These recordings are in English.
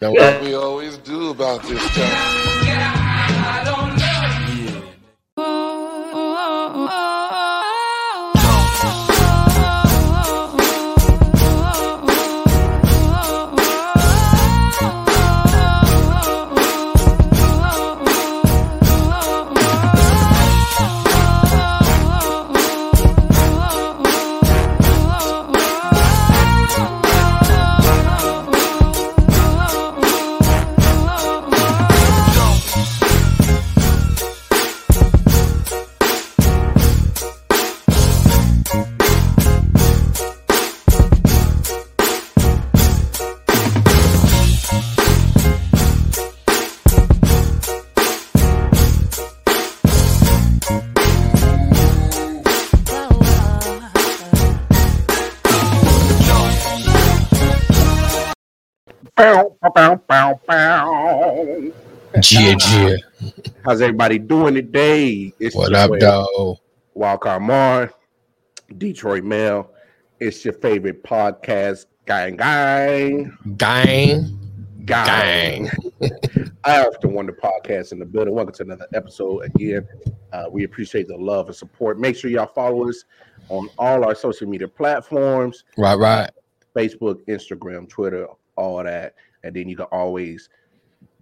Don't What we always do about this time. Bow, bow, bow, bow. Gia Gia. How's everybody doing today? It's What up, boy, dog? Wildcard Mar, Detroit Mel. It's your favorite podcast, gang, gang, Gang. gang. I often wonder podcast in the building. Welcome to another episode again. Uh, we appreciate the love and support. Make sure y'all follow us on all our social media platforms. Right, right. Facebook, Instagram, Twitter, all that. And then you can always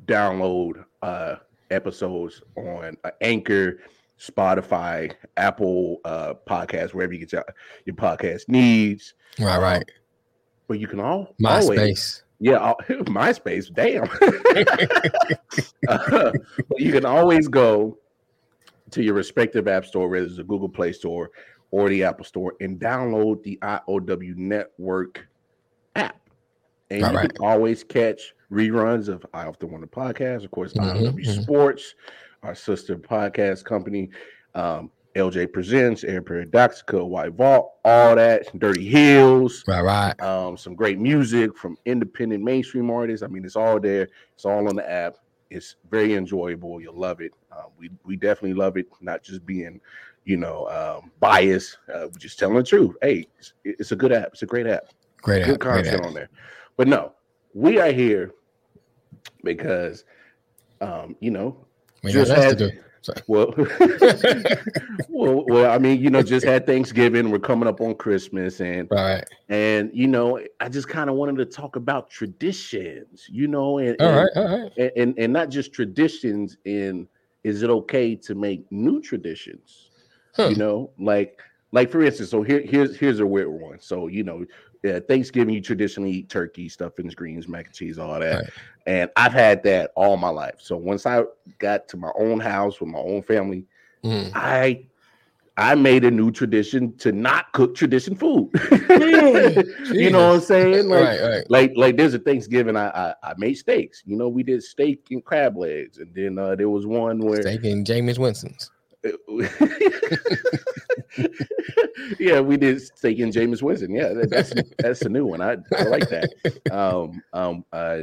download uh, episodes on uh, Anchor, Spotify, Apple uh, Podcasts, wherever you get your, your podcast needs. Right, right. But you can all always, MySpace. yeah, all, MySpace. Damn. Uh, but you can always go to your respective app store, whether it's the Google Play Store or the Apple Store, and download the IOW Network. And Right, you right. can always catch reruns of I Often Wonder podcast, of course, Mhm, IOW mhm. Sports, our sister podcast company, um, LJ Presents, Ars Paradoxica, White Vault, all that, Dirty Hills Right, right. um, some great music from independent mainstream artists. I mean, it's all there. It's all on the app. It's very enjoyable. You'll love it. Uh, we we definitely love it. Not just being, you know, um, biased. Uh, just telling the truth. Hey, it's, it's a good app. It's a great app. Great Good app. Great content app. on there. But no, we are here because, um, you know, We just less to do. Sorry. well, well, well, I mean, you know, just had Thanksgiving. We're coming up on Christmas, and Right. and you know, I just kind of wanted to talk about traditions, you know, and All and, right. All right. and, and and not just traditions. In is it okay to make new traditions? Huh. You know, like like for instance, so here here's here's a weird one. So you know, uh, Thanksgiving you traditionally eat turkey, stuffings, greens, mac and cheese, all that. Right. And I've had that all my life. So once I got to my own house with my own family, Mhm. I I made a new tradition to not cook tradition food. you know what I'm saying? Like, right, right. like, like there's a Thanksgiving I, I I made steaks. You know, we did steak and crab legs, and then uh, there was one where Steak and James Winston's. yeah, we did steak and James Winston. Yeah, that, that's that's a new one. I, I like that. Um, um, uh,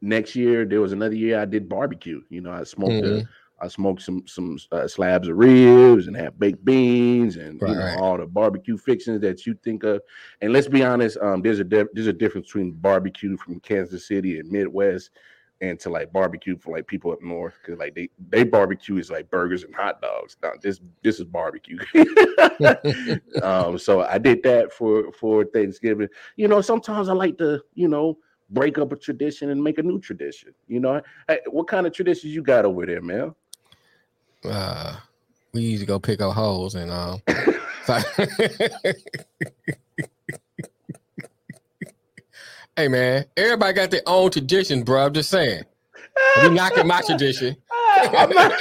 next year there was another year I did barbecue. You know, I smoked Mhm. a, I smoked some some uh, slabs of ribs and had baked beans and you know right. all the barbecue fixings that you think of. And let's be honest, um, there's a there's a difference between barbecue from Kansas City and Midwest and to like barbecue for like people up north because like they they barbecue is like burgers and hot dogs. Now this this is barbecue. um, so I did that for for Thanksgiving. You know, sometimes I like to you know break up a tradition and make a new tradition. You know, hey, what kind of traditions you got over there, man? uh, we used to go pick up holes and um. hey man, everybody got their own tradition, bro. I'm just saying. You knocking my tradition. I'm not,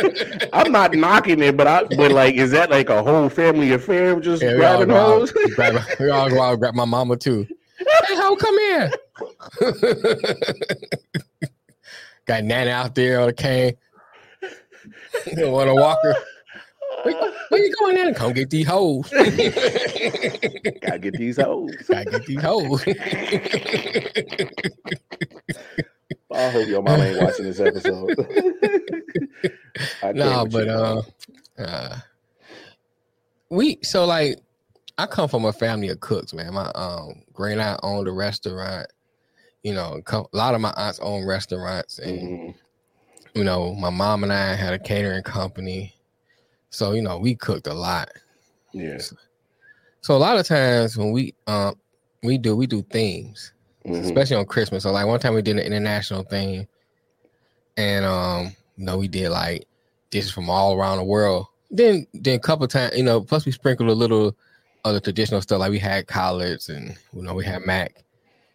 I'm not knocking it, but I but like, is that like a whole family affair? Just Yeah, grabbing hoes? we all go out grab my mama too. Hey, ho, come here. Got Nana out there on the cane. You want to walk her? Where, where you going in? Come get these hoes. Gotta get these hoes. Gotta get these hoes. I hope your mama ain't watching this episode. I no, can't but uh, uh, we so like I come from a family of cooks, man. My um great aunt owned a restaurant. you know, a lot of my aunts own restaurants, and Mhm. you know, my mom and I had a catering company, so you know, we cooked a lot. Yeah. So a lot of times when we um we do we do themes, Mhm. especially on Christmas. So like one time we did an international theme, and um you know we did like dishes from all around the world. Then then a couple times you know plus we sprinkled a little other traditional stuff like we had collards and you know we had mac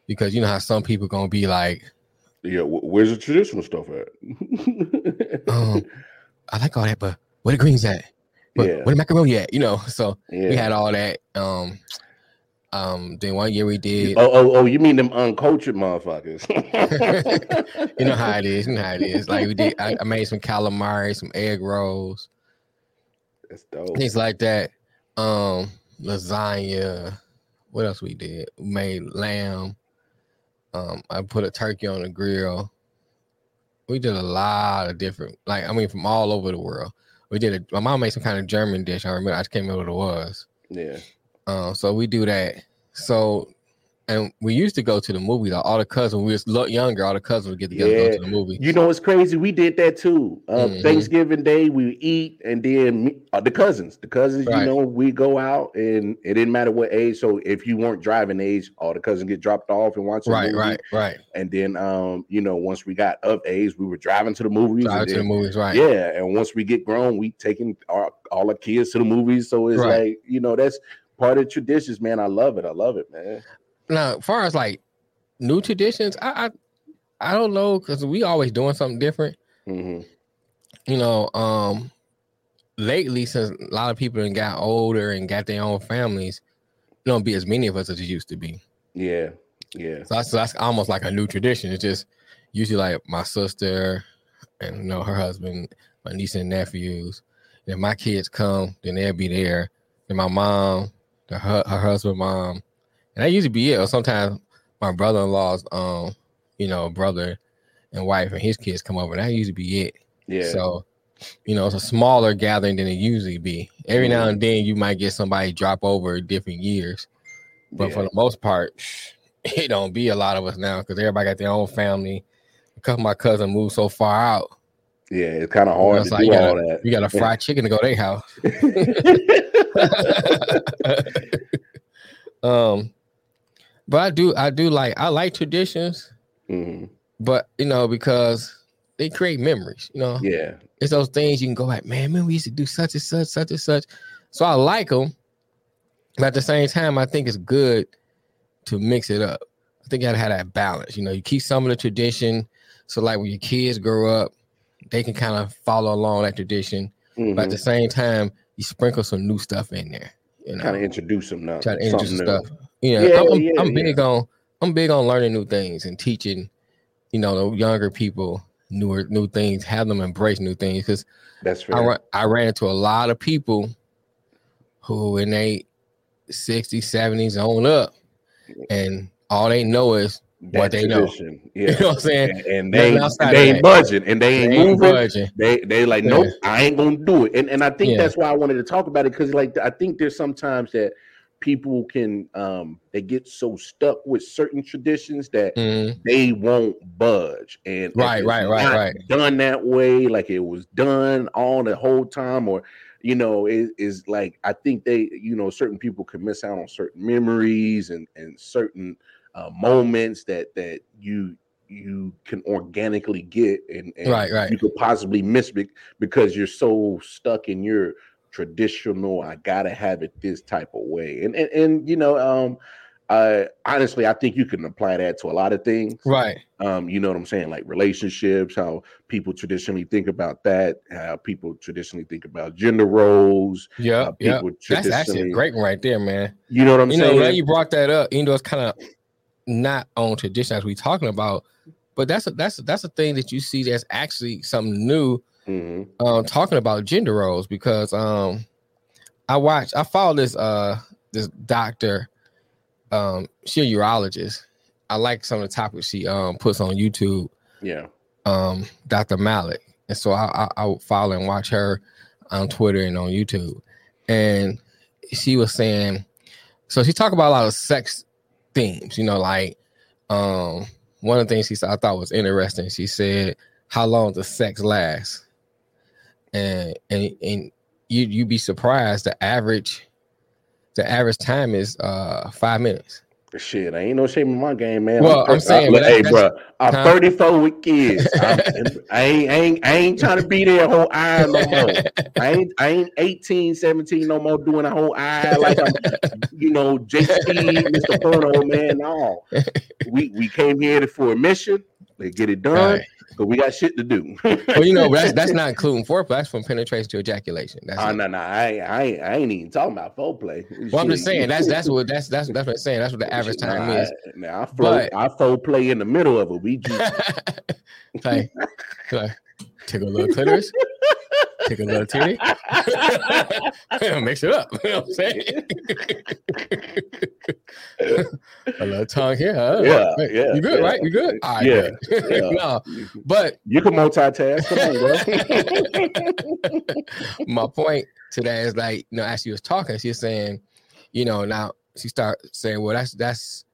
because you know how some people gonna be like Yeah. wh- Where's the traditional stuff at? um I like all that but where the greens at? Where, Yeah. where the macaroni at? You know so yeah. we had all that. Um um then one year we did Oh, oh, oh, you mean them uncultured motherfuckers? you know how it is. You know how it is. Like we did, I, I made some calamari, some egg rolls, That's dope. things like that. Um, lasagna. What else we did? We made lamb. Um, I put a turkey on the grill. We did a lot of different, like I mean, from all over the world. We did it. My mom made some kind of German dish. I remember. I just can't remember what it was. Yeah. Um, so we do that. So, and we used to go to the movies. All the cousins, we was look younger. All the cousins would get together and Yeah. go to the movie. You know it's crazy? We did that too. Uh, Mhm. Thanksgiving Day, we eat, and then me, uh, the cousins, the cousins, Right. you know, we go out, and it didn't matter what age. So if you weren't driving age, all the cousins get dropped off and watch. Right, movie. right, right. And then, um, you know, once we got of age, we were driving to the movies. Drive and to the movies, right? Yeah, and once we get grown, we taking our all our kids to the movies. So it's Right. like you know that's part of traditions, man. I love it. I love it, man. Now, as far as like new traditions, I I, I don't know because we always doing something different. hmm You know, um, lately since a lot of people got older and got their own families, don't be as many of us as it used to be. Yeah, yeah, So that's that's almost like a new tradition. It's just usually like my sister and you know her husband, my niece and nephews. Then my kids come, then they'll be there. Then my mom, the, her, her husband, mom, and that usually be it. Or sometimes my brother-in-law's, um, you know, brother and wife and his kids come over. And that usually be it. yeah. So, you know, it's a smaller gathering than it usually be. Every now and then you might get somebody drop over different years. But yeah. for the most part, it don't be a lot of us now because everybody got their own family. Because my cousin moved so far out, yeah, it's kind of You know, hard to like do you gotta- all that. you got a fried chicken to go to their house. um, but I do, I do like, I like traditions, Mhm. but you know, because they create memories. You know, Yeah, it's those things you can go like, man, man, we used to do such and such, such and such. So I like them, but at the same time, I think it's good to mix it up. I think you gotta have that balance. You know, you keep some of the tradition, so like when your kids grow up, they can kind of follow along that tradition. But at the same time, you sprinkle some new stuff in there. You know, kind of introduce them now. try to introduce stuff. You know, Yeah, I'm, I'm- yeah, I'm yeah. big on I'm big on learning new things and teaching. You know, the younger people newer new things, have them embrace new things because That's fair. I ran, I ran into a lot of people who in they 60s, 70s on up, and all they know is That what they know. tradition. you know what I'm saying. and, and they, ain't- they ain't budging and they ain't They ain't moving. budging. They they like, Yeah. nope, I ain't gonna do it. And and I think Yeah. that's why I wanted to talk about it because like I think there's sometimes that people can um they get so stuck with certain traditions that Mhm. they won't budge. And Right, right, right, right. Done that way, like it was done all the whole time, or you know, it is like I think they, you know, certain people can miss out on certain memories and and certain uh, moments that that you you can organically get and, and Right, right. you could possibly miss be- because you're so stuck in your traditional i gotta have it this type of way and and, and you know um uh honestly i think you can apply that to a lot of things Right. um you know what i'm saying like relationships how people traditionally think about that how people traditionally think about gender roles Yeah. Yeah. That's actually a great one right there, man. you know what i'm you know, saying now you brought that up, even though it's kind of not on tradition as we talking about, but that's a that's a, that's a thing that you see that's actually something new. Mhm. Um, talking about gender roles because um, I watch I follow this uh this doctor, um, she a urologist. I like some of the topics she um puts on YouTube. yeah um Dr. Malik. And so I, I I would follow and watch her on Twitter and on YouTube. And she was saying, so she talked about a lot of sex themes, you know, like um one of the things she said I thought was interesting. She said, "How long does sex last?" And and and you you'd be surprised. The average the average time is uh five minutes. Shit, I ain't no shame in my game, man. Well, I'm saying, I, hey, bro, I'm huh? 34 with kids. I'm, ain't, I ain't, I ain't trying to be there whole eye no more. I ain't, I ain't 18, 17 no more doing a whole eye like I'm, you know, JC, Mr. Porno, man. No, we we came here for a mission. Let's get it done Right. Because we got shit to do. Well, you know, that's that's not including foreplay. That's from penetration to ejaculation. That's Oh no, no, I, I, I ain't even talking about foreplay. well, I'm just saying that's that's what that's that's that's what I'm saying. That's what the average time nah, is. I, nah, I float, But- I fold play in the middle of it. We just like, like, take a little clitoris, take a little titty, mix it up. You know what I'm saying? a little tongue here. huh? Yeah, yeah, You good, yeah. right? You good? All right, Yeah, yeah. no, but you can multitask. Come on, bro. my point to that is like, you know, as she was talking, she was saying, you know, now she start saying, well, that's that's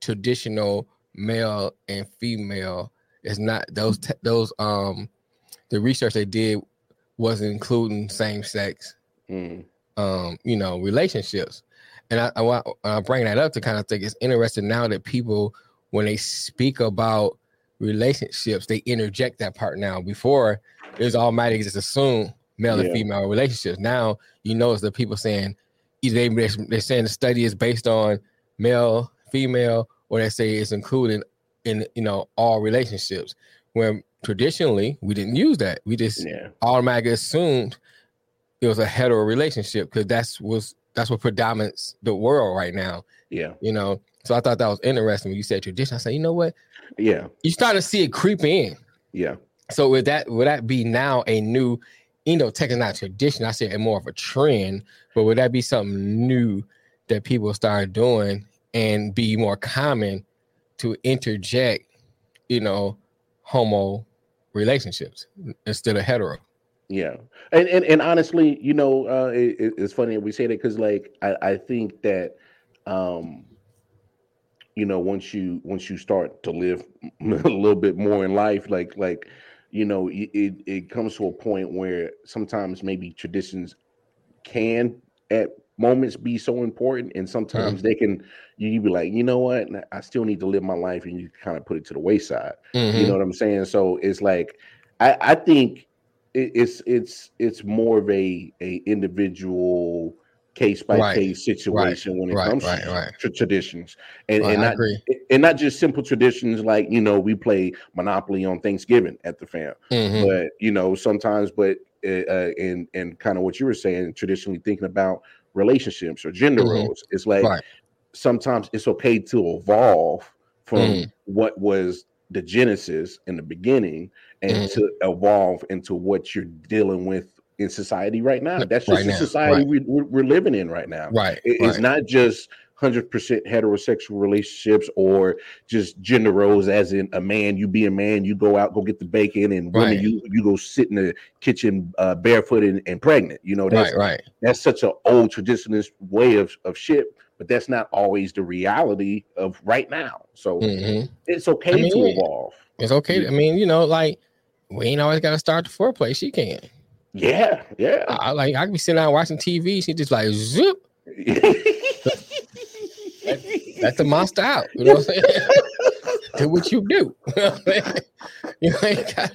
traditional male and female. It's not those those um the research they did wasn't including same sex Mm, um you know relationships, and I I, I bring that up to kind of think it's interesting now that people when they speak about relationships they interject that part now. Before it was automatic just assume male Yeah. and female relationships. Now you notice the people saying either they they're saying the study is based on male, female, or they say it's included in you know all relationships. When traditionally we didn't use that, we just yeah, automatically assumed it was a hetero relationship because that's was that's what predominates the world right now. yeah, You know, so I thought that was interesting when you said tradition. I said, you know what, yeah, you start to see it creep in. yeah, So would that would that be now a new, you know, technically not tradition? I say more of a trend, but would that be something new that people start doing and be more common to interject, you know, homo relationships instead of hetero? yeah. And and, and honestly, you know, uh, it, it- it's funny we say that because, like, I, I think that, um, you know, once you once you start to live a little bit more in life, like like, you know, it, it comes to a point where sometimes maybe traditions can at moments be so important and sometimes they can you be like you know what? I still need to live my life and you kind of put it to the wayside. You Mhm. know what i'm saying? So it's like i i think it's it's it's more of a a individual case by Right, case situation when it right, comes right, to, right. to traditions. And, Right, and not and not just simple traditions like you know we play monopoly on thanksgiving at the fam Mhm. but you know sometimes but uh, uh and and kind of what you were saying traditionally thinking about relationships or gender Mhm. roles it's like Right. sometimes it's okay to evolve from Mhm. what was the genesis in the beginning and Mhm. to evolve into what you're dealing with in society right now that's just Right the now, society right. we, we're, living in right now Right. it- it's right. not just 100% heterosexual relationships or just gender roles as in a man you be a man you go out go get the bacon and women Right. you you go sit in the kitchen uh, barefoot and, and pregnant you know that's right. Right. that's such an old traditionalist way of, of shit but that's not always the reality of right now so hmm it's okay I mean, to evolve It's okay. I mean, you know, like we ain't always got to start the foreplay. She can. yeah yeah I, like I can be sitting out watching TV. She just like zip. That's the monster out. You know what I'm saying? do what you do. You know what I'm saying? You ain't got.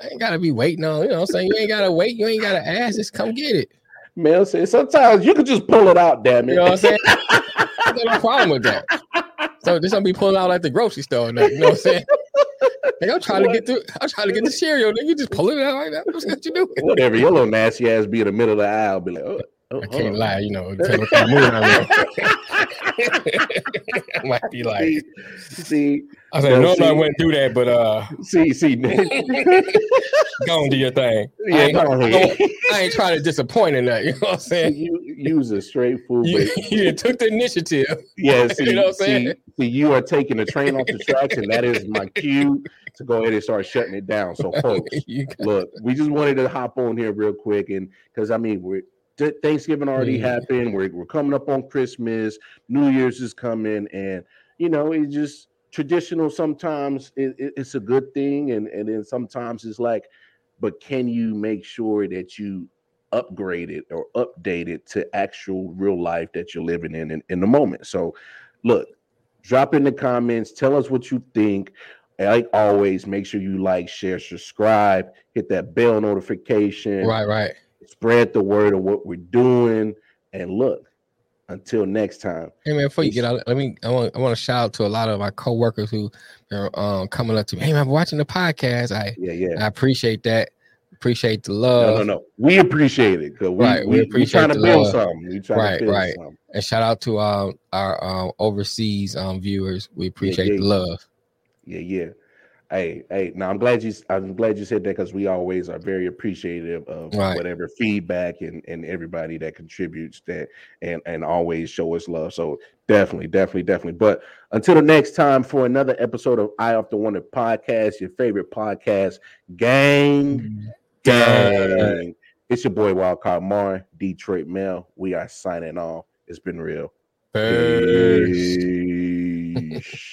I ain't gotta be waiting on. You know what I'm saying? You ain't gotta wait. You ain't gotta ask. Just come get it. Mel says sometimes you can just pull it out damn it You know what I'm saying? I got no problem with that. So this gonna be pulling out at the grocery store. Now, you know what I'm saying? Like, I'm trying to get through. I'm trying to get the cereal. Nigga, you just pull it out now. What's what you doing? whatever your little nasty ass be in the middle of the aisle be like oh, oh, I can't on. lie, you know, depending what kind of mood I'm in. I might be like, see, see, I said, No, no, no, I see- wouldn't do that, but uh, see, see. go and do your thing. I yeah, ain't, go ahead. I ain't trying to disappoint in that. You know what I'm saying? you use a straight fool, You, but you took the initiative. yeah, see, You know what I'm see, saying? see, you are taking the train off the tracks, and that is my cue to go ahead and start shutting it down. So, folks, You look, we just wanted to hop on here real quick, and because I mean, we're Thanksgiving already Yeah. happened. We're we're coming up on Christmas. New Year's is coming, and you know, it just traditional sometimes it, it- it's a good thing, and and then sometimes it's like, but can you make sure that you upgrade it or update it to actual real life that you're living in in, in the moment? So, look, drop in the comments, tell us what you think. Like always, make sure you like, share, subscribe, hit that bell notification Right, right. Spread the word of what we're doing. And look, until next time. Hey man, before you get out, let me I want I want to shout out to a lot of my coworkers who are um coming up to me. Hey man, I'm watching the podcast. I Yeah, yeah. I appreciate that. Appreciate the love. no, no. We appreciate it because we, Right, we we, we appreciate trying to build love. something. We trying Right, to build right. something. And shout out to um our um overseas um viewers. We appreciate yeah. the love. Yeah, yeah. Hey, hey. Now I'm glad you. I'm glad you said that because we always are very appreciative of Right. whatever feedback and and everybody that contributes that and and always show us love. So definitely, definitely, definitely. But until the next time for another episode of I Often Wonder podcast, your favorite podcast, gang, gang. It's your boy Wildcard Mar, Detroit Mel. We are signing off. It's been real. Peace. Peace.